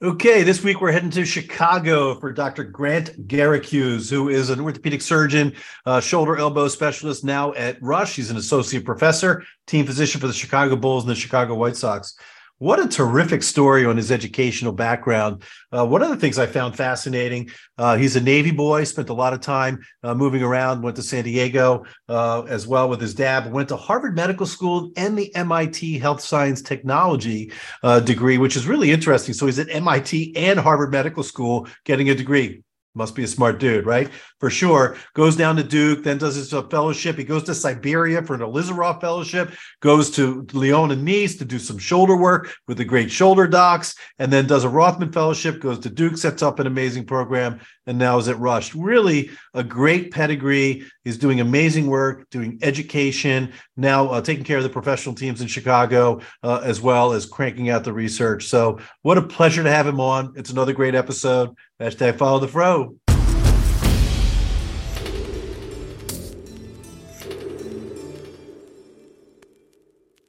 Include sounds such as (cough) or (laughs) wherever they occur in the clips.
Okay, this week we're heading to Chicago for Dr. Grant Garrigues, who is an orthopedic surgeon, uh, shoulder elbow specialist now at Rush. He's an associate professor, team physician for the Chicago Bulls and the Chicago White Sox. What a terrific story on his educational background. Uh, one of the things I found fascinating, uh, he's a Navy boy, spent a lot of time uh, moving around, went to San Diego uh, as well with his dad, went to Harvard Medical School and the MIT Health Science Technology uh, degree, which is really interesting. So he's at MIT and Harvard Medical School getting a degree must be a smart dude, right? For sure. Goes down to Duke, then does his fellowship. He goes to Siberia for an Ilizarov fellowship, goes to Lyon and Nice to do some shoulder work with the great shoulder docs, and then does a Rothman fellowship, goes to Duke, sets up an amazing program, and now is at Rush. Really a great pedigree. He's doing amazing work, doing education, now uh, taking care of the professional teams in Chicago, uh, as well as cranking out the research. So, what a pleasure to have him on. It's another great episode. Hashtag follow the fro.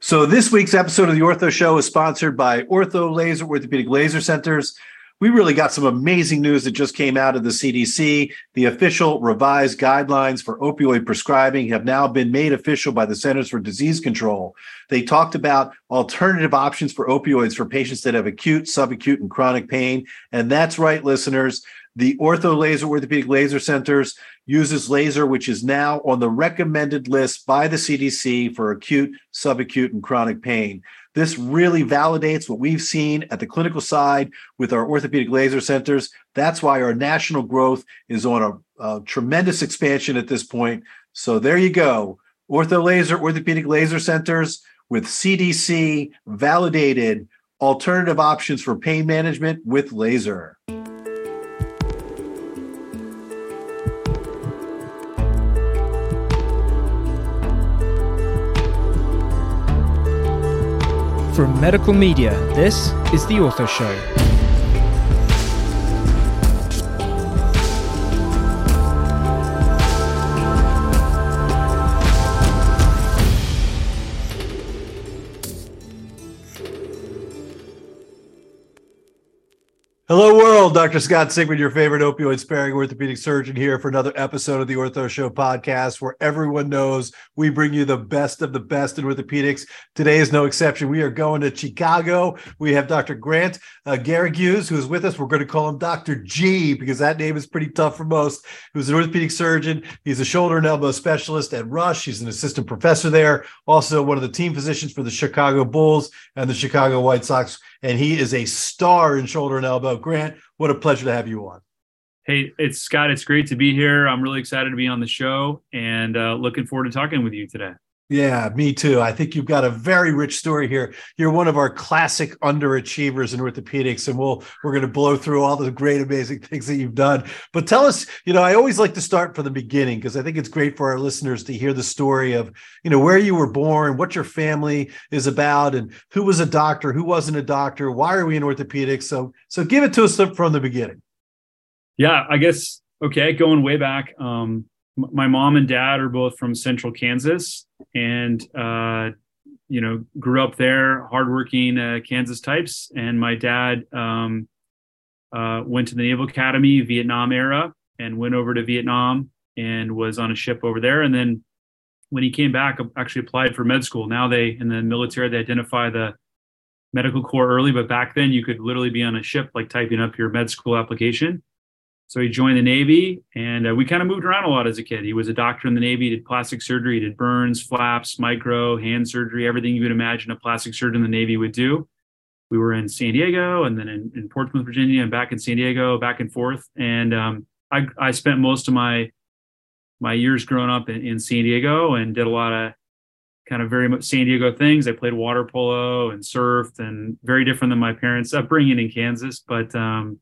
So, this week's episode of the Ortho Show is sponsored by Ortho Laser Orthopedic Laser Centers we really got some amazing news that just came out of the CDC. The official revised guidelines for opioid prescribing have now been made official by the Centers for Disease Control. They talked about alternative options for opioids for patients that have acute, subacute, and chronic pain. And that's right, listeners. The Ortho Laser Orthopedic Laser Centers uses laser, which is now on the recommended list by the CDC for acute, subacute, and chronic pain. This really validates what we've seen at the clinical side with our orthopedic laser centers. That's why our national growth is on a, a tremendous expansion at this point. So there you go. Ortho Laser Orthopedic Laser Centers with CDC validated alternative options for pain management with laser. From Medical Media, this is The Ortho Show. Hello, world. Dr. Scott Sigman, your favorite opioid sparing orthopedic surgeon, here for another episode of the Ortho Show podcast, where everyone knows we bring you the best of the best in orthopedics. Today is no exception. We are going to Chicago. We have Dr. Grant uh, Garrigues, who is with us. We're going to call him Dr. G because that name is pretty tough for most. Who's an orthopedic surgeon. He's a shoulder and elbow specialist at Rush. He's an assistant professor there, also one of the team physicians for the Chicago Bulls and the Chicago White Sox and he is a star in shoulder and elbow. Grant, what a pleasure to have you on. Hey, it's Scott. It's great to be here. I'm really excited to be on the show and uh, looking forward to talking with you today. Yeah, me too. I think you've got a very rich story here. You're one of our classic underachievers in orthopedics, and we'll we're going to blow through all the great, amazing things that you've done. But tell us, you know, I always like to start from the beginning because I think it's great for our listeners to hear the story of, you know, where you were born, what your family is about, and who was a doctor, who wasn't a doctor, why are we in orthopedics? So, so give it to us from the beginning. Yeah, I guess okay, going way back. Um, my mom and dad are both from central Kansas and, uh, you know, grew up there, hardworking uh, Kansas types. And my dad um, uh, went to the Naval Academy, Vietnam era, and went over to Vietnam and was on a ship over there. And then when he came back, actually applied for med school. Now they, in the military, they identify the medical corps early, but back then you could literally be on a ship, like typing up your med school application. So he joined the Navy, and uh, we kind of moved around a lot as a kid. He was a doctor in the Navy, did plastic surgery, did burns, flaps, micro, hand surgery, everything you would imagine a plastic surgeon in the Navy would do. We were in San Diego, and then in, in Portsmouth, Virginia, and back in San Diego, back and forth. And um, I, I spent most of my my years growing up in, in San Diego, and did a lot of kind of very much San Diego things. I played water polo and surfed, and very different than my parents' upbringing in Kansas, but um,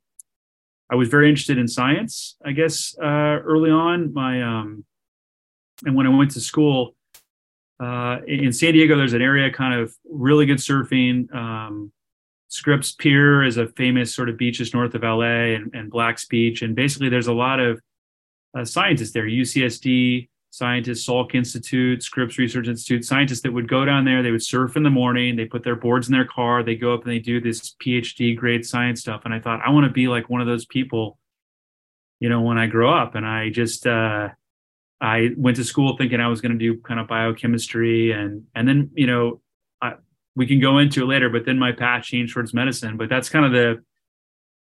I was very interested in science, I guess, uh, early on. My um, and when I went to school uh, in San Diego, there's an area kind of really good surfing. Um, Scripps Pier is a famous sort of beach just north of LA and, and Black's Beach, and basically there's a lot of uh, scientists there. UCSD scientists, Salk Institute, Scripps Research Institute, scientists that would go down there, they would surf in the morning, they put their boards in their car, they go up and they do this PhD grade science stuff. And I thought, I want to be like one of those people, you know, when I grow up. And I just, uh, I went to school thinking I was going to do kind of biochemistry and, and then, you know, I, we can go into it later, but then my path changed towards medicine. But that's kind of the,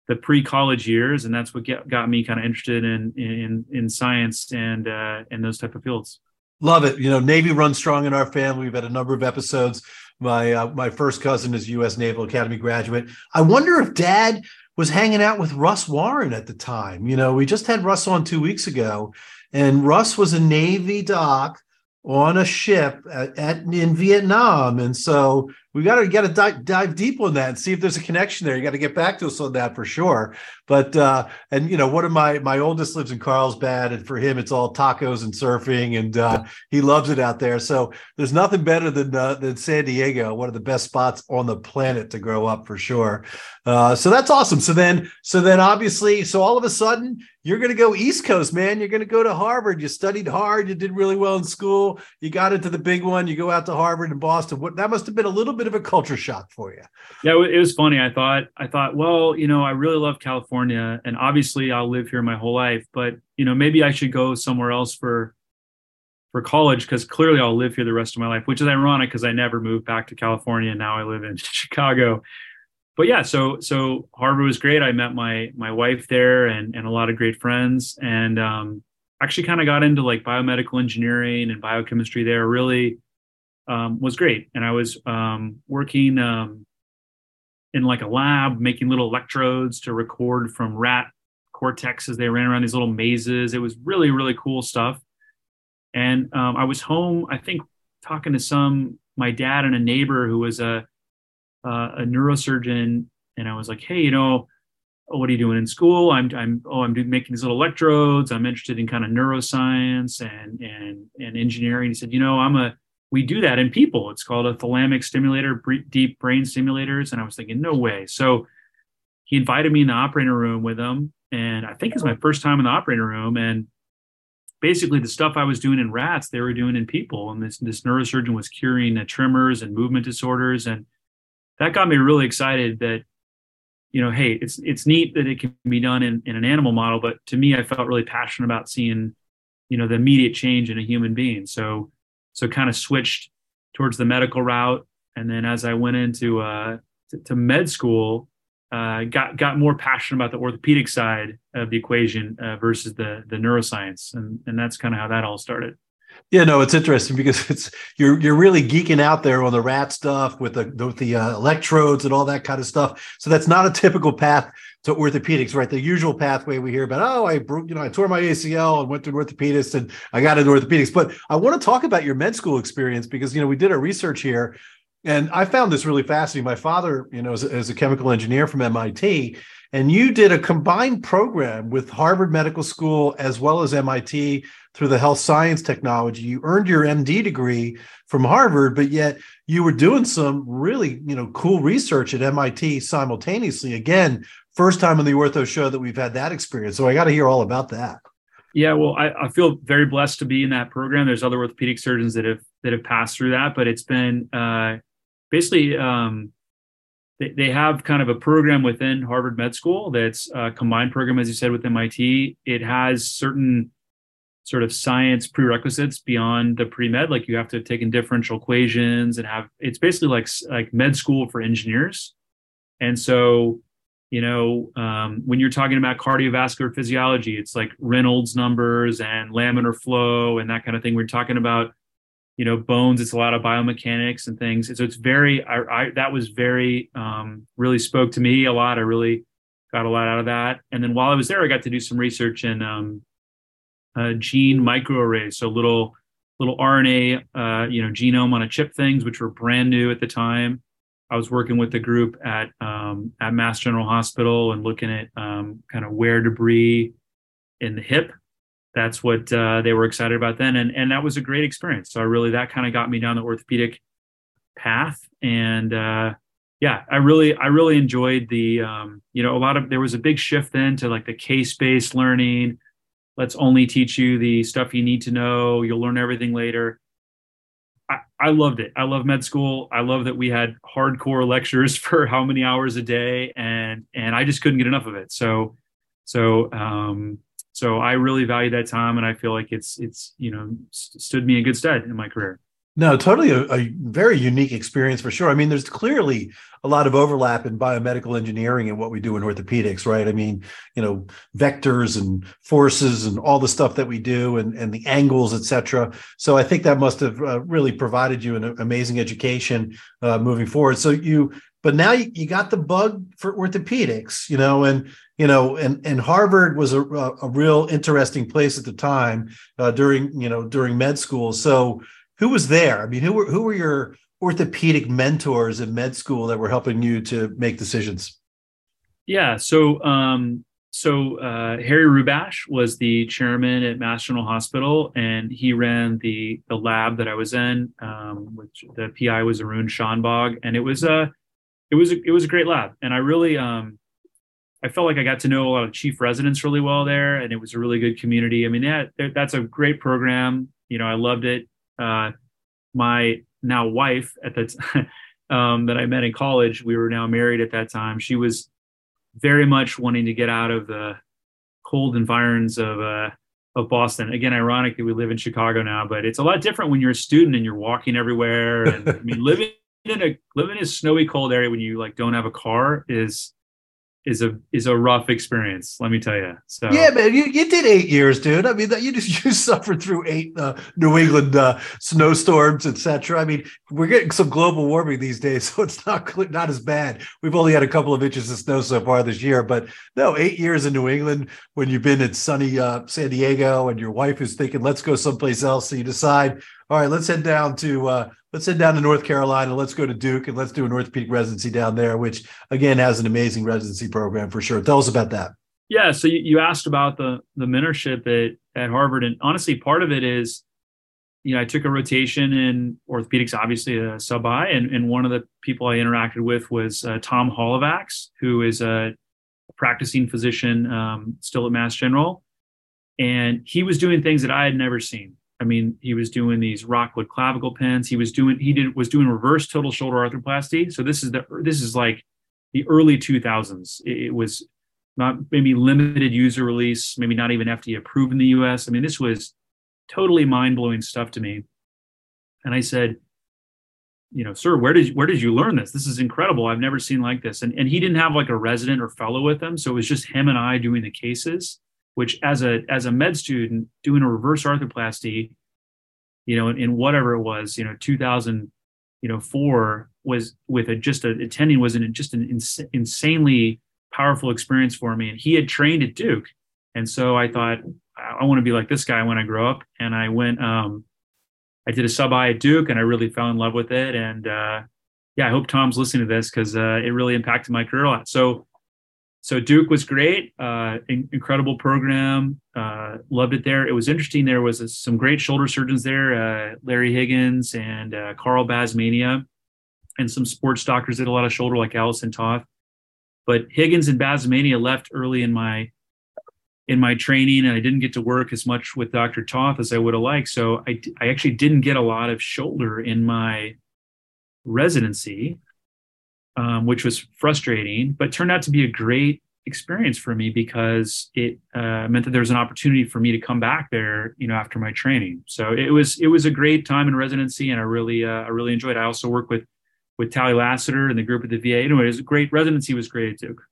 the pre-college years, and that's what get, got me kind of interested in in in science and uh, and those type of fields. Love it. You know, Navy runs strong in our family. We've had a number of episodes. My uh, my first cousin is U.S. Naval Academy graduate. I wonder if Dad was hanging out with Russ Warren at the time. You know, we just had Russ on two weeks ago, and Russ was a Navy doc on a ship at, at in Vietnam, and so we got to get to dive, dive deep on that and see if there's a connection there. You got to get back to us on that for sure. But uh, and you know, one of my my oldest lives in Carlsbad, and for him, it's all tacos and surfing, and uh, he loves it out there. So there's nothing better than uh, than San Diego, one of the best spots on the planet to grow up for sure. Uh, so that's awesome. So then, so then, obviously, so all of a sudden, you're going to go East Coast, man. You're going to go to Harvard. You studied hard. You did really well in school. You got into the big one. You go out to Harvard and Boston. What that must have been a little bit of a culture shock for you. Yeah, it was funny. I thought, I thought, well, you know, I really love California, and obviously, I'll live here my whole life. But you know, maybe I should go somewhere else for for college because clearly I'll live here the rest of my life. Which is ironic because I never moved back to California. And now I live in (laughs) Chicago. But yeah, so so Harvard was great. I met my my wife there and and a lot of great friends, and um, actually kind of got into like biomedical engineering and biochemistry there. Really um, was great. And I was um, working um, in like a lab, making little electrodes to record from rat cortex as they ran around these little mazes. It was really, really cool stuff. And um, I was home, I think, talking to some my dad and a neighbor who was a a neurosurgeon, and I was like, hey, you know, what are you doing in school? I'm I'm oh I'm making these little electrodes. I'm interested in kind of neuroscience and and and engineering. He said, you know, I'm a we do that in people. It's called a thalamic stimulator, deep brain stimulators. And I was thinking, no way. So he invited me in the operating room with him. And I think it's my first time in the operating room. And basically the stuff I was doing in rats, they were doing in people. And this, this neurosurgeon was curing uh, tremors and movement disorders. And that got me really excited that, you know, hey, it's, it's neat that it can be done in, in an animal model. But to me, I felt really passionate about seeing, you know, the immediate change in a human being. So so kind of switched towards the medical route. And then as i went into uh, to, to, med school uh, got got more passionate about the orthopedic side of the equation uh, versus the the neuroscience. And and that's kind of how that all started yeah, no, it's interesting because it's you're you're really geeking out there on the rat stuff with the with the uh, electrodes and all that kind of stuff. So that's not a typical path to orthopedics, right? The usual pathway we hear about, oh, I broke, you know, I tore my ACL and went to an orthopedist and I got into orthopedics. But I want to talk about your med school experience because, you know, we did our research here and I found this really fascinating. My father, you know, is, is a chemical engineer from MIT, and you did a combined program with Harvard Medical School as well as MIT through the health science technology. You earned your MD degree from Harvard, but yet you were doing some really, you know, cool research at MIT simultaneously. Again, first time on the Ortho Show that we've had that experience. So I got to hear all about that. Yeah, well, I, I, feel very blessed to be in that program. There's other orthopedic surgeons that have that have passed through that, but it's been uh, basically um, they, they have kind of a program within Harvard Med School that's a combined program, as you said, with MIT. It has certain sort of science prerequisites beyond the pre-med like you have to take taken differential equations and have it's basically like like med school for engineers and so you know, um, when you're talking about cardiovascular physiology, it's like Reynolds numbers and laminar flow and that kind of thing. We're talking about, you know, bones. It's a lot of biomechanics and things. And so it's very, I, I that was very, um, really spoke to me a lot. I really got a lot out of that. And then while I was there, I got to do some research in um, uh, gene microarrays. So little, little RNA, uh, you know, genome on a chip things, which were brand new at the time. I was working with the group at um, at Mass General Hospital and looking at um, kind of wear debris in the hip. That's what uh, they were excited about then, and and that was a great experience. So I really that kind of got me down the orthopedic path, and uh, yeah, I really I really enjoyed the um, you know a lot of there was a big shift then to like the case based learning. let's only teach you the stuff you need to know. You'll learn everything later. I, I loved it. I love med school. I love that we had hardcore (laughs) lectures for how many hours a day, and and I just couldn't get enough of it. So, so um, so I really value that time, and I feel like it's it's you know st- stood me in good stead in my career. No, totally a, a, very unique experience for sure. I mean, there's clearly a lot of overlap in biomedical engineering and what we do in orthopedics, right? I mean, you know, vectors and forces and all the stuff that we do and, and the angles, et cetera. So I think that must have uh, really provided you an amazing education uh, moving forward. So you, but now you, you got the bug for orthopedics, you know, and you know, and and Harvard was a, a real interesting place at the time uh, during you know during med school. So who was there? I mean, who were who were your orthopedic mentors in med school that were helping you to make decisions? Yeah, so um, so uh, Harry Rubash was the chairman at Mass General Hospital, and he ran the the lab that I was in, um, which the PI was Arun Shanbhag, and it was a it was a, it was a great lab, and I really um, I felt like I got to know a lot of chief residents really well there, and it was a really good community. I mean, that that's a great program. You know, I loved it uh, my now wife at that (laughs) um, that I met in college, we were now married at that time. She was very much wanting to get out of the cold environs of uh, of Boston. Again, ironic that we live in Chicago now, but it's a lot different when you're a student and you're walking everywhere. And I mean, (laughs) living in a living in a snowy, cold area when you like don't have a car is is a is a rough experience. Let me tell you. So yeah, man, you, you did eight years, dude. I mean, that you just (laughs) you suffered through eight uh, New England uh, snowstorms, etc. I mean, we're getting some global warming these days, (laughs) so it's not not as bad. We've only had a couple of inches of snow so far this year, but no, eight years in New England when you've been in sunny uh, San Diego and your wife is thinking, let's go someplace else. So you decide, all right, let's head down to uh, let's head down to North Carolina. Let's go to Duke and let's do an orthopedic residency down there, which again has an amazing residency program for sure. Tell us about that. Yeah. So you, you asked about the the mentorship at at Harvard, and honestly, part of it is, you know, I took a rotation in orthopedics, obviously a sub I, and, and one of the people I interacted with was uh, Tom Holovacs, who is a practicing physician um, still at Mass General, and he was doing things that I had never seen. I mean, he was doing these Rockwood clavicle pins. He was doing he did was doing reverse total shoulder arthroplasty. So this is the this is like the early 2000s. It, it was not maybe limited user release, maybe not even FDA approved in the US. I mean, this was totally mind blowing stuff to me. And I said, you know, sir, where did where did you learn this? This is incredible. I've never seen like this. And and he didn't have like a resident or fellow with him, so it was just him and I doing the cases which as a as a med student doing a reverse arthroplasty you know in, in whatever it was you know 2000 you know four was with a just a attending was an just an ins- insanely powerful experience for me. And he had trained at duke. And so i thought i, I want to be like this guy when i grow up. And i went um i did a sub i at duke and i really fell in love with it. And uh yeah i hope tom's listening to this because uh, it really impacted my career a lot. So so Duke was great, uh, in, incredible program. Uh, loved it there. It was interesting. There was a, some great shoulder surgeons there, uh, Larry Higgins and uh, Carl Basamania, and some sports doctors did a lot of shoulder, like Allison Toth. But Higgins and Basamania left early in my in my training, and I didn't get to work as much with Dr. Toth as I would have liked. So I, I actually didn't get a lot of shoulder in my residency um, which was frustrating, but turned out to be a great experience for me because it uh, meant that there was an opportunity for me to come back there, you know, after my training. So it was it was a great time in residency, and I really uh, I really enjoyed. it. I also worked with with Tally Lassiter and the group at the VA. Anyway, it was great. Residency was great at Duke.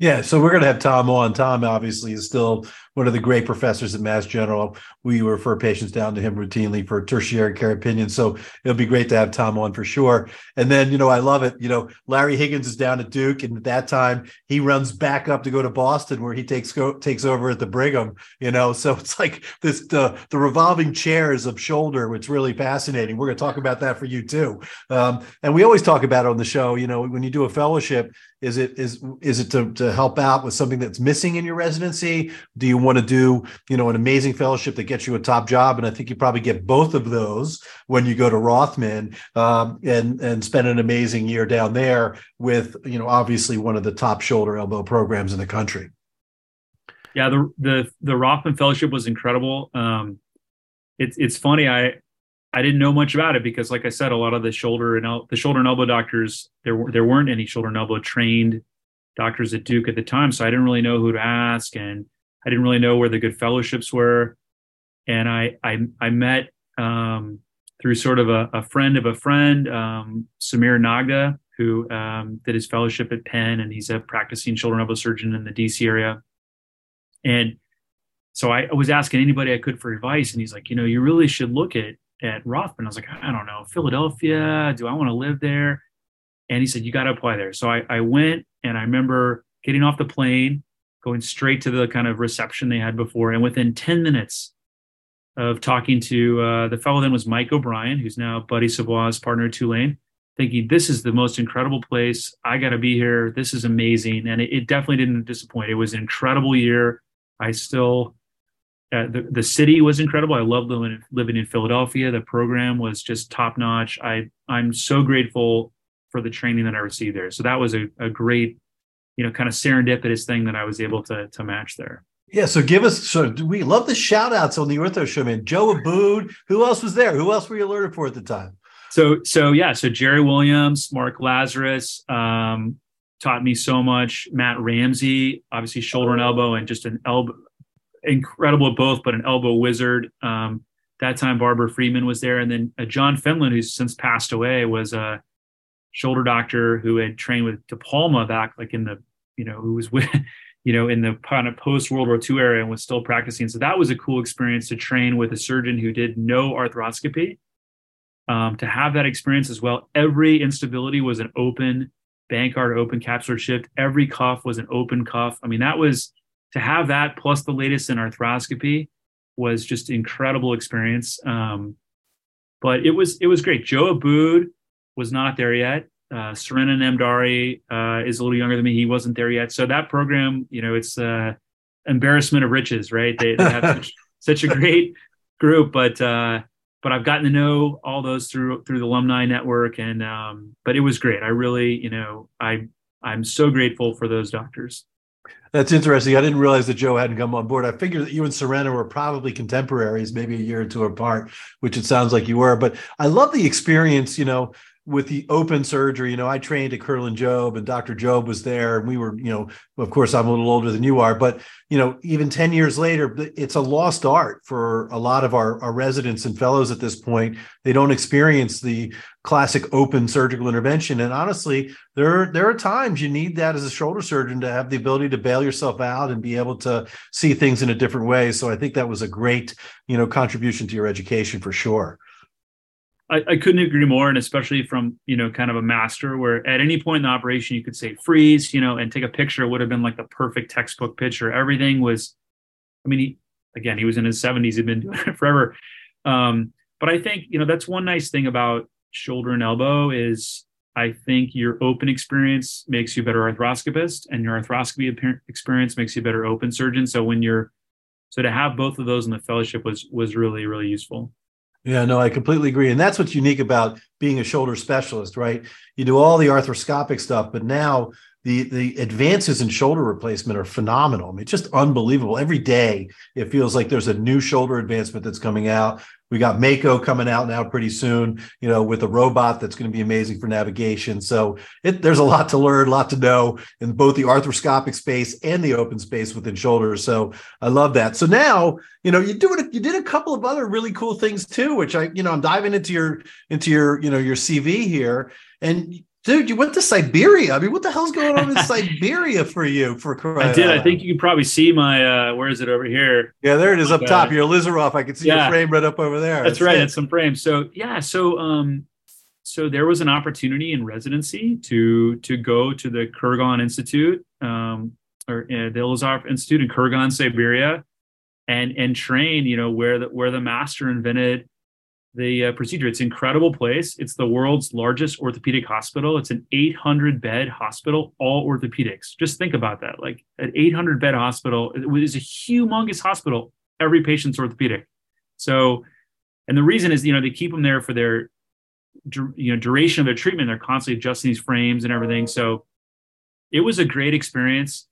Yeah, so we're going to have Tom on. Tom obviously is still one of the great professors at Mass General. We refer patients down to him routinely for tertiary care opinions. So it'll be great to have Tom on for sure. And then, you know, I love it. You know, Larry Higgins is down at Duke, and at that time he runs back up to go to Boston, where he takes go, takes over at the Brigham. You know, so it's like this the the revolving chairs of shoulder, which is really fascinating. We're going to talk about that for you too. Um, and we always talk about it on the show. You know, when you do a fellowship, is it is is it to, to help out with something that's missing in your residency? Do you want to do you know an amazing fellowship that gets you a top job? And I think you probably get both of those when you go to Rothman um, and and spend an amazing year down there with you know obviously one of the top shoulder elbow programs in the country. Yeah, the the the Rothman Fellowship was incredible. Um, it's it's funny. I I didn't know much about it because, like I said, a lot of the shoulder and el- the shoulder and elbow doctors there there weren't any shoulder and elbow trained doctors at Duke at the time, so I didn't really know who to ask, and I didn't really know where the good fellowships were. And I I I met um, through sort of a, a, friend of a friend, um, Sameer Nagda, who um, did his fellowship at Penn, and he's a practicing shoulder and elbow surgeon in the DC area. And so I was asking anybody I could for advice, and he's like, you know, you really should look at at Rothman. I was like, I don't know, Philadelphia. Do I want to live there? And he said, you got to apply there. So I, I went, and I remember getting off the plane, going straight to the kind of reception they had before, and within ten minutes of talking to uh, the fellow then was Mike O'Brien, who's now Buddy Savoie's partner at Tulane, thinking this is the most incredible place. I got to be here. This is amazing, and it, it definitely didn't disappoint. It was an incredible year. I still uh, the, the city was incredible. I loved living, living in Philadelphia. The program was just top notch. I I'm so grateful for the training that I received there. So that was a, a great, you know, kind of serendipitous thing that I was able to to match there. Yeah, so give us so we love the shout outs on the ortho show, man. Joe Abboud, who else was there? Who else were you alerted for at the time? So so yeah, so Jerry Williams, Mark Lazarus, um, taught me so much. Matt Ramsey, obviously shoulder and elbow, and just an elbow, incredible at both, but an elbow wizard. Um, that time, Barbara Freeman was there, and then uh, John Fenlin, who's since passed away, was a shoulder doctor who had trained with DePalma back, like in the you know, who was (laughs) with you know in the kind of post World War II era and was still practicing. So that was a cool experience to train with a surgeon who did no arthroscopy. Um, to have that experience as well, every instability was an open Bankart open capsular shift. Every cuff was an open cuff. I mean, that was to have that plus the latest in arthroscopy was just incredible experience. Um, but it was it was great. Joe Abboud was not there yet. Uh, Surena Namdari uh, is a little younger than me. He wasn't there yet. So that program, you know, it's uh, embarrassment of riches, right? They, they have such, (laughs) such, a great group, but uh, but I've gotten to know all those through through the alumni network, and um, but it was great. I really, you know, I I'm so grateful for those doctors. That's interesting. I didn't realize that Joe hadn't come on board. I figured that you and Surena were probably contemporaries, maybe a year or two apart, which it sounds like you were. But I love the experience, you know, with the open surgery, you know, I trained at Kerlan Jobe and Dr. Jobe was there. And we were, you know, of course, I'm a little older than you are, but, you know, even 10 years later, it's a lost art for a lot of our, our residents and fellows at this point. They don't experience the classic open surgical intervention. And honestly, there, there are times you need that as a shoulder surgeon to have the ability to bail yourself out and be able to see things in a different way. So I think that was a great, you know, contribution to your education for sure. I, I, couldn't agree more, and especially from you know kind of a master, where at any point in the operation you could say freeze, you know, and take a picture. It would have been like the perfect textbook picture. Everything was, I mean, he, again, he was in his seventies. He'd been (laughs) doing it forever. Um, but I think you know that's one nice thing about shoulder and elbow is I think your open experience makes you a better arthroscopist, and your arthroscopy experience makes you a better open surgeon. So when you're so to have both of those in the fellowship was was really really useful. Yeah, no, I completely agree. And that's what's unique about being a shoulder specialist, right? You do all the arthroscopic stuff, but now the the advances in shoulder replacement are phenomenal. I mean, just unbelievable. Every day it feels like there's a new shoulder advancement that's coming out. We got Mako coming out now pretty soon, you know, with a robot that's going to be amazing for navigation. So it, there's a lot to learn, a lot to know in both the arthroscopic space and the open space within shoulders. So I love that. So now, you know, you do it, you did a couple of other really cool things too, which I, you know, I'm diving into your into your, you know, your CV here. And dude, you went to Siberia. I mean, what the hell's going on in (laughs) Siberia for you? For I did. I think you can probably see my. uh Where is it over here? Yeah, there it is up top. Your Ilizarov. I can see yeah. your frame right up over there. That's, That's right. It. It's some frames. So yeah. So um, so there was an opportunity in residency to to go to the Kurgan Institute, um, or uh, the Ilizarov Institute in Kurgan, Siberia, and and train. You know where the where the master invented the uh, procedure. It's an incredible place. It's the world's largest orthopedic hospital. It's an 800 bed hospital, all orthopedics. Just think about that. Like an 800 bed hospital it is a humongous hospital. Every patient's orthopedic. So, and the reason is, you know, they keep them there for their, you know, duration of their treatment. They're constantly adjusting these frames and everything. So it was a great experience.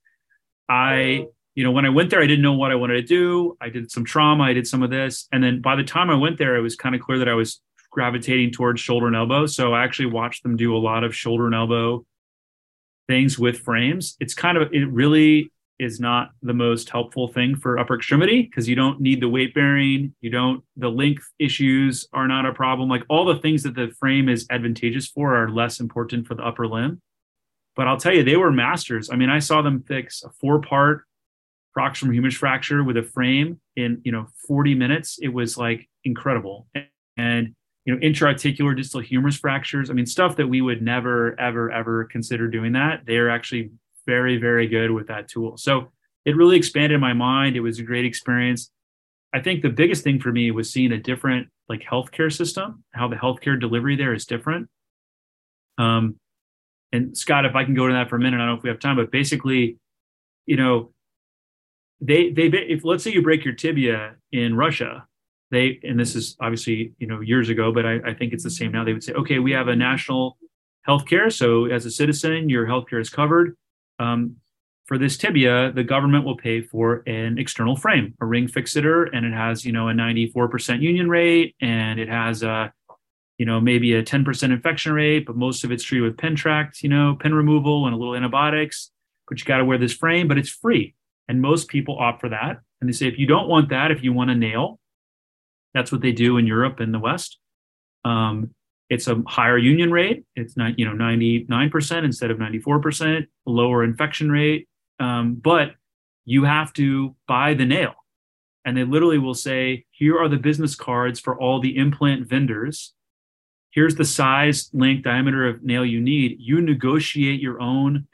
I you know, when I went there, I didn't know what I wanted to do. I did some trauma, I did some of this. And then by the time I went there, it was kind of clear that I was gravitating towards shoulder and elbow. So I actually watched them do a lot of shoulder and elbow things with frames. It's kind of, it really is not the most helpful thing for upper extremity because you don't need the weight bearing. You don't, the length issues are not a problem. Like all the things that the frame is advantageous for are less important for the upper limb. But I'll tell you, they were masters. I mean, I saw them fix a four part proximal humerus fracture with a frame in you know 40 minutes it was like incredible. And you know intra-articular distal humerus fractures i mean stuff that we would never ever ever consider doing that they're actually very very good with that tool. So it really expanded my mind. It was a great experience. I think the biggest thing for me was seeing a different like healthcare system. How the healthcare delivery there is different. Um and scott if i can go to that for a minute i don't know if we have time but basically you know they they if let's say you break your tibia in Russia, they and this is obviously you know years ago, but I, I think it's the same now. They would say, okay, we have a national health care, so as a citizen, your health care is covered. Um, for this tibia, the government will pay for an external frame, a ring fixator, and it has you know a 94% union rate, and it has a you know maybe a 10% infection rate, but most of it's treated with pin tract, you know, pen removal and a little antibiotics. But you got to wear this frame, but it's free. And most people opt for that. And they say, if you don't want that, if you want a nail, that's what they do in Europe and the West. Um, it's a higher union rate. It's not, you know, 99% instead of 94%, lower infection rate. Um, but you have to buy the nail. And they literally will say, here are the business cards for all the implant vendors. Here's the size, length, diameter of nail you need. You negotiate your own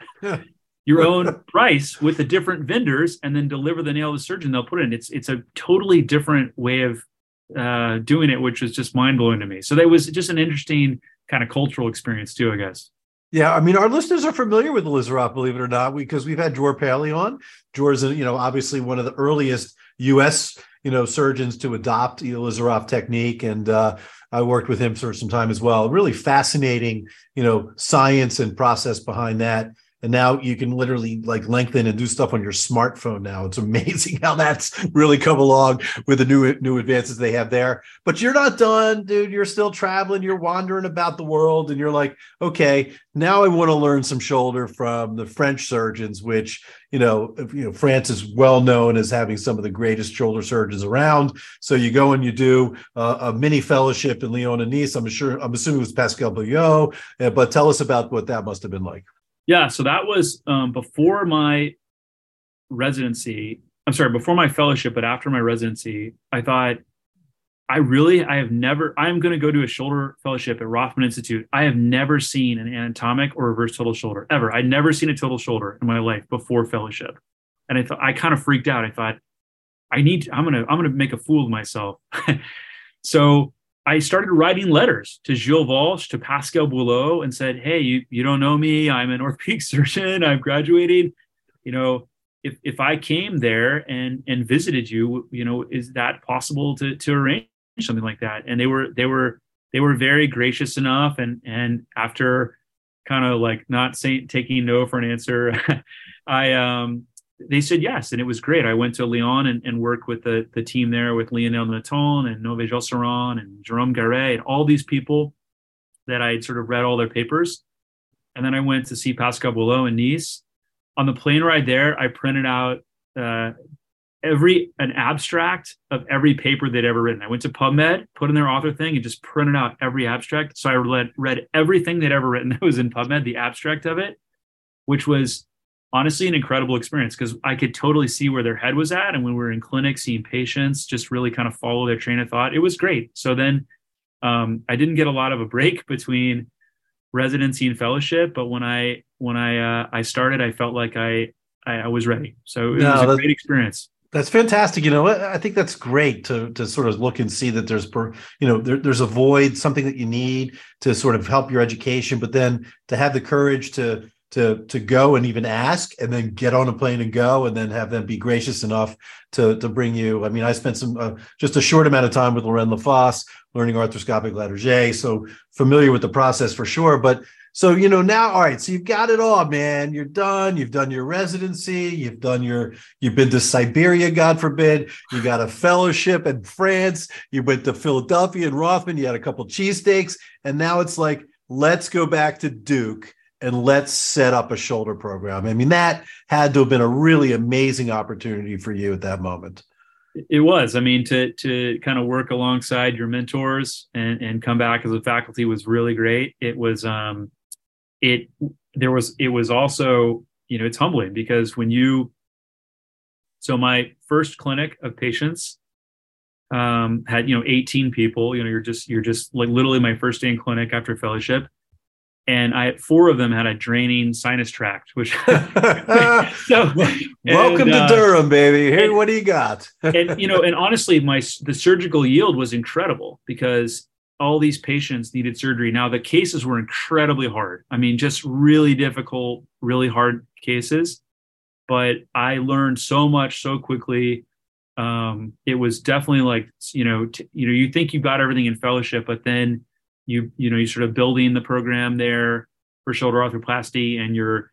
your (laughs) own price with the different vendors and then deliver the nail to the surgeon they'll put it in it's it's a totally different way of uh, doing it which was just mind-blowing to me so that was just an interesting kind of cultural experience too i guess yeah, I mean, our listeners are familiar with Ilizarov, believe it or not, because we've had Dror Paley on. Dror's, you know, obviously one of the earliest U.S. you know surgeons to adopt the Ilizarov technique, and uh, I worked with him for some time as well. Really fascinating, you know, science and process behind that and now you can literally like lengthen and do stuff on your smartphone now. It's amazing how that's really come along with the new new advances they have there. But you're not done dude. You're still traveling. You're wandering about the world and you're like okay now i want to learn some shoulder from the french surgeons which you know you know france is well known as having some of the greatest shoulder surgeons around. So you go and you do a mini fellowship in lyon and nice i'm sure i'm assuming it was pascal Boileau, uh, but tell us about what that must have been like yeah, so that was um, before my residency. I'm sorry, before my fellowship, but after my residency, I thought I really, I have never, I'm going to go to a shoulder fellowship at Rothman Institute. I have never seen an anatomic or reverse total shoulder ever. I'd never seen a total shoulder in my life before fellowship. And I thought, I kind of freaked out. I thought, I need, I'm going to, I'm going to make a fool of myself. (laughs) so I started writing letters to Gilles Walch, to Pascal Boileau, and said, Hey, you, you don't know me. I'm an orthopedic (laughs) surgeon. I'm graduating. You know, if, if I came there and, and visited you, you know, is that possible to, to arrange something like that? And they were, they were, they were very gracious enough. And, and after kind of like not saying, taking no for an answer, (laughs) I, um, they said yes, and it was great. I went to Lyon and, and worked with the, the team there with Lionel Neyton and Nové Josserand and Jerome Garret and all these people that I had sort of read all their papers. And then I went to see Pascal Boileau in Nice. On the plane ride there, I printed out uh, every an abstract of every paper they'd ever written. I went to PubMed, put in their author thing, and just printed out every abstract. So I read, read everything they'd ever written (laughs) that was in PubMed, the abstract of it, which was honestly an incredible experience because I could totally see where their head was at. And when we were in clinic seeing patients, just really kind of follow their train of thought. It was great. So then um, I didn't get a lot of a break (laughs) between residency and fellowship, but when I when I uh, I started, I felt like I I, I was ready. So it no, was a great experience. That's fantastic. You know, I think that's great to to sort of look and see that there's, per, you know, there, there's a void, something that you need to sort of help your education, but then to have the courage to to to go and even ask and then get on a plane and go and then have them be gracious enough to to bring you i mean i spent some uh, just a short amount of time with Laurent Lafosse learning arthroscopic J so familiar with the process for sure but So, you know, now, all right, so you've got it all, man. You're done. You've done your residency. You've done your, you've been to Siberia, God forbid. You got a fellowship in France. You went to Philadelphia and Rothman. You had a couple cheesesteaks. And now it's like, let's go back to Duke and let's set up a shoulder program. I mean, that had to have been a really amazing opportunity for you at that moment. It was. I mean, to to kind of work alongside your mentors and and come back as a faculty was really great. It was um it there was it was also, you know, it's humbling because when you so my first clinic of patients um had, you know, 18 people, you know, you're just you're just like literally my first day in clinic after fellowship and I four of them had a draining sinus tract, which (laughs) so (laughs) welcome and, to uh, Durham, baby. Hey, and, what do you got? (laughs) and you know, and honestly, my the surgical yield was incredible because all these patients needed surgery. Now the cases were incredibly hard. I mean, just really difficult, really hard cases. But I learned so much so quickly. Um, it was definitely like you know, t- you know, you think you got everything in fellowship, but then you you know you're sort of building the program there for shoulder arthroplasty and you're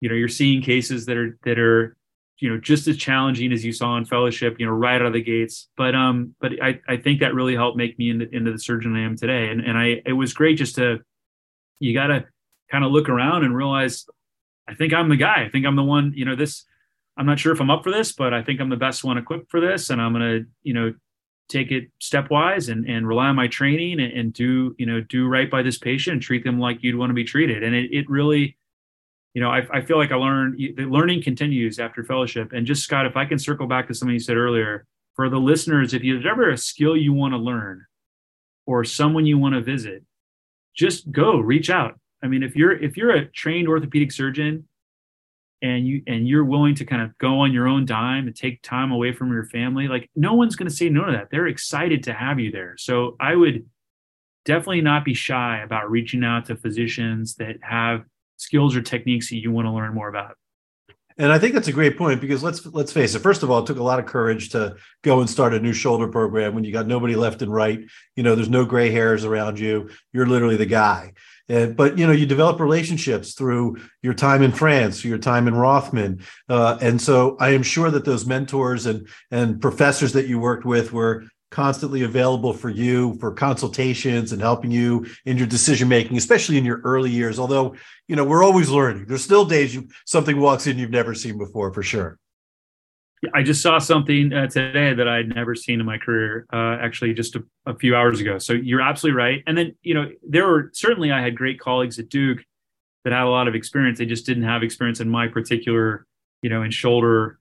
you know you're seeing cases that are that are you know just as challenging as you saw in fellowship you know right out of the gates. But um but i i think that really helped make me into, into the surgeon i am today. And and i it was great just to you got to kind of look around and realize i think i'm the guy. I think i'm the one you know this i'm not sure if i'm up for this but i think i'm the best one equipped for this. And i'm to you know take it stepwise and, and rely on my training and, and, do you know do right by this patient and treat them like you'd want to be treated. And it, it really you know I, I feel like i learned the learning continues after fellowship. And just scott if i can circle back to something you said earlier for the listeners if there's ever a skill you want to learn or someone you want to visit just go reach out. I mean if you're if you're a trained orthopedic surgeon and you and you're willing to kind of go on your own dime and take time away from your family like no one's going to say no to that they're excited to have you there so i would definitely not be shy about reaching out to physicians that have skills or techniques that you want to learn more about and I think that's a great point because let's let's face it. First of all, it took a lot of courage to go and start a new shoulder program when you got nobody left and right. You know, there's no gray hairs around you. You're literally the guy. Uh, but you know, you develop relationships through your time in France, your time in Rothman, uh, and so I am sure that those mentors and and professors that you worked with were constantly available for you for consultations and helping you in your decision making especially in your early years. Although you know we're always learning. There's still days you something walks in you've never seen before for sure I just saw something uh, today that I'd never seen in my career, uh, actually just a, a, few hours ago. So you're absolutely right. And then, you know, there were certainly I had great colleagues at Duke that had a lot of experience. They just didn't have experience in my particular, you know, in shoulder,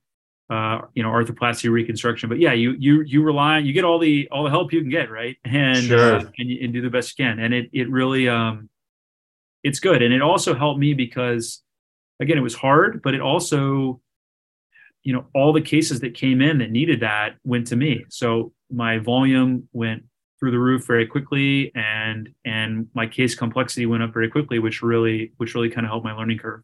uh, you know, arthroplasty reconstruction. But yeah, you you you rely, you get all the all the help you can get, right? And sure. uh, and, and do the best you can. And it it really um, it's good. And it also helped me because, again, it was hard, but it also you know all the cases that came in that needed that went to me so my volume went through the roof very quickly and and my case complexity went up very quickly which really which really kind of helped my learning curve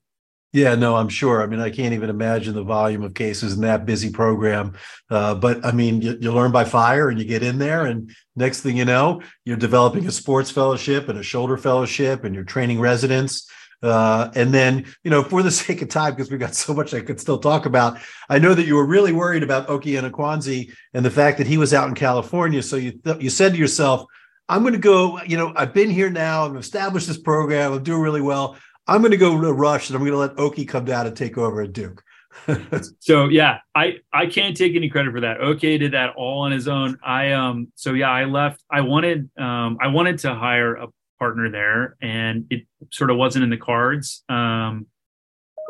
yeah, no, I'm sure. I mean, I can't even imagine the volume of cases in that busy program. Uh, but I mean, you, you, learn by fire and you get in there, and next thing you know, you're developing a sports fellowship and a shoulder fellowship, and you're training residents. Uh, and then, you know, for the (laughs) sake of time, because we've got so much I could still talk about, I know that you were really worried about Oke Anakwenze and the fact that he was out in California. So you th- you said to yourself, I'm going to go, you know, I've been here now, I've established this program, I'm doing really well. I'm going to go to Rush and I'm going to let Oke come down and take over at Duke. (laughs) so yeah, I I can't take any credit for that. Okay, did that all on his own. I um so yeah, I left. I wanted um I wanted to hire a partner there, and it sort of wasn't in the cards. Um,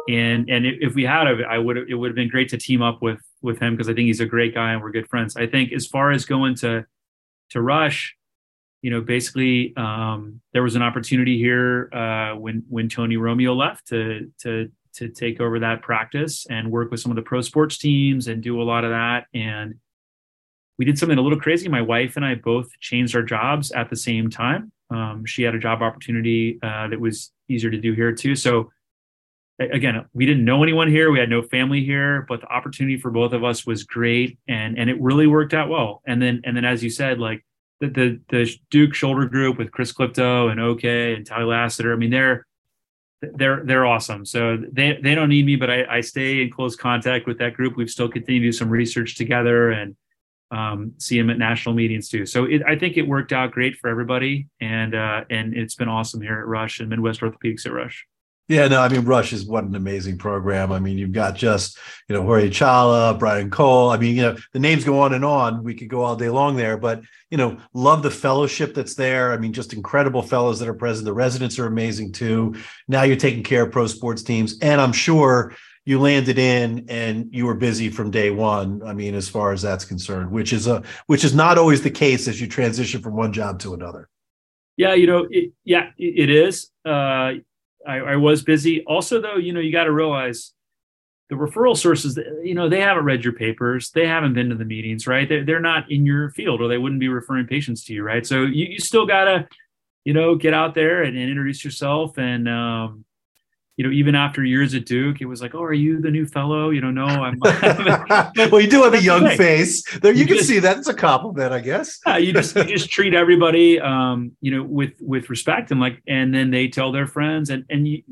and and if we had, I would it would have been great to team up with with him because I think he's a great guy and we're good friends. I think as far as going to to Rush, you know, basically um, there was an opportunity here uh, when when Tony Romeo left to to to take over that practice and work with some of the pro sports teams and do a lot of that. And we did something a little crazy. My wife and I both changed our jobs at the same time. Um, she had a job opportunity uh, that was easier to do here too. So again, we didn't know anyone here. We had no family here, but the opportunity for both of us was great, and and it really worked out well. And then and then as you said, like the the, the Duke shoulder group with Chris Klifto and Oke and Tally Lassiter. I mean, they're they're they're awesome. So they they don't need me, but I, I stay in close contact with that group. We've still continued to do some research together and um, see him at national meetings too. So it, I think it worked out great for everybody, and uh, and it's been awesome here at Rush and Midwest Orthopedics at Rush. Yeah, no, I mean Rush is what an amazing program. I mean, you've got just you know Jorge Chahla, Brian Cole. I mean, you know the names go on and on. We could go all day long there, but you know, love the fellowship that's there. I mean, just incredible fellows that are present. The residents are amazing too. Now you're taking care of pro sports teams, and I'm sure you landed in and you were busy from day one. I mean, as far as that's concerned, which is a which is not always the case as you transition from one job to another. Yeah, you know, it, yeah, it is. Uh, I, I was busy. Also, though, you know, you got to realize the referral sources, you know, they haven't read your papers. They haven't been to the meetings, right? They're, they're not in your field or they wouldn't be referring patients to you, right? So you, you still got to, you know, get out there and, and introduce yourself. And, um, you know, even after years at Duke, it was like, "Oh, are you the new fellow?" You know, no, I'm. (laughs) (laughs) well, you do have a young face. There, you, you can just, see that's a compliment, I guess. (laughs) yeah, you just you just treat everybody, um, you know, with with respect and like, and then they tell their friends, and and you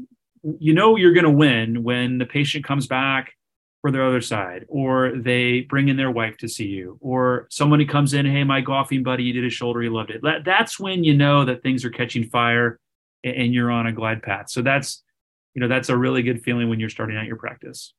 you know you're going to win when the patient comes back for their other side, or they bring in their wife to see you, or somebody comes in, hey, my golfing buddy, you did his shoulder, he loved it. That, that's when you know that things are catching fire, and you're on a glide path. So that's you know that's a really good feeling when you're starting out your practice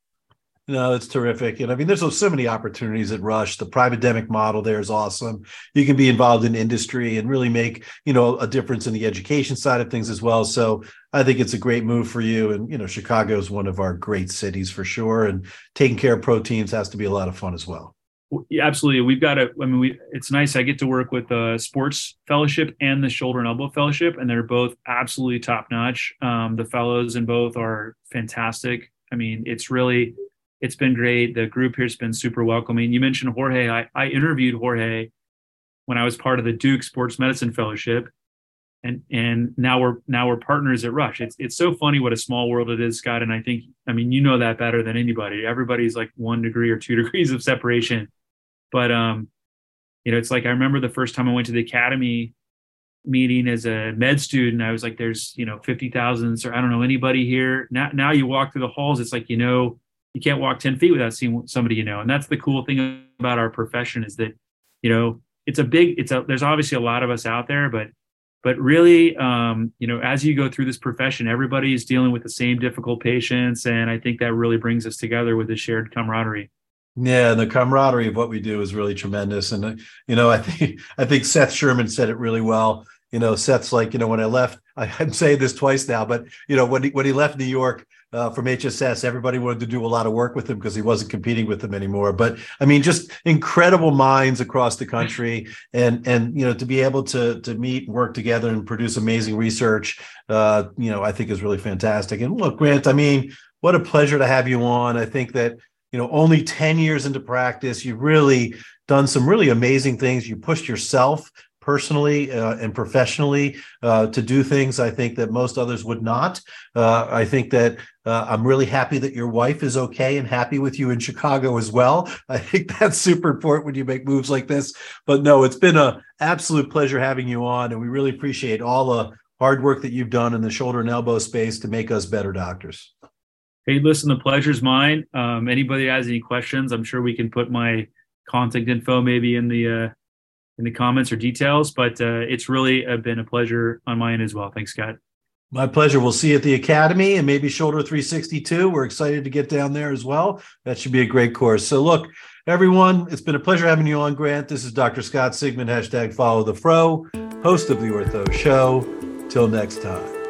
no, it's terrific. And I mean, there's so many opportunities at Rush. The privademic model there is awesome. You can be involved in industry and really make, you know, a difference in the education side of things as well. So I think it's a great move for you. And, you know, Chicago is one of our great cities for sure. And taking care of pro teams has to be a lot of fun as well. Absolutely. We've got a, I mean, we, it's nice. I get to work with the sports fellowship and the shoulder and elbow fellowship, and they're both absolutely top notch. Um, the fellows in both are fantastic. I mean, it's really, it's been great. The group here's been super welcoming. You mentioned Jorge. I, I interviewed Jorge when I was part of the Duke Sports Medicine Fellowship, and and now we're now we're partners at Rush. It's it's so funny what a small world it is, Scott. And I think I mean you know that better than anybody. Everybody's like one degree or two (laughs) degrees of separation but um, you know, it's like I remember the first time I went to the academy meeting as a med student, I was like, there's, you know, 50,000 or I don't know anybody here. Now, now you walk through the halls, it's like, you know, you can't walk 10 feet without seeing somebody you know. And that's the cool thing about our profession is that, you know, it's a big, it's a, there's obviously a lot of us out there, but, but really, um, you know, as you go through this profession, everybody is dealing with the same difficult patients. And I think that really brings us together with a shared camaraderie. Yeah, and the camaraderie of what we do is really tremendous. And uh, you know, I think I think Seth Sherman said it really well. You know, Seth's like, you know, when I left, I, am saying this twice now, but you know, when he when he left New York uh, from HSS, everybody wanted to do a lot of work with him because he wasn't competing with them anymore. But I mean, just incredible minds across the country, and and you know, to be able to to meet and work together and produce amazing research, uh, you know, I think is really fantastic. And look, Grant, I mean, what a pleasure to have you on. I think that you know only 10 years into practice you've really done some really amazing things you pushed yourself personally uh, and professionally uh, to do things I think that most others would not. Uh, I think that uh, I'm really happy that your wife is okay and happy with you in Chicago as well. I think that's super important when you make moves like this. But no, it's been an absolute pleasure having you on, and we really appreciate all the hard work that you've done in the shoulder and elbow space to make us better doctors. Hey, listen, the pleasure's mine. Um, anybody has any questions, I'm sure we can put my contact info maybe in the uh, in the comments or details. But uh, it's really uh, been a pleasure on my end as well. Thanks, Scott. My pleasure. We'll see you at the Academy and maybe Shoulder 362. We're excited to get down there as well. That should be a great course. So, look, everyone, it's been a pleasure having you on, Grant. This is Dr. Scott Sigman, hashtag follow the fro, host of the Ortho Show. Till next time.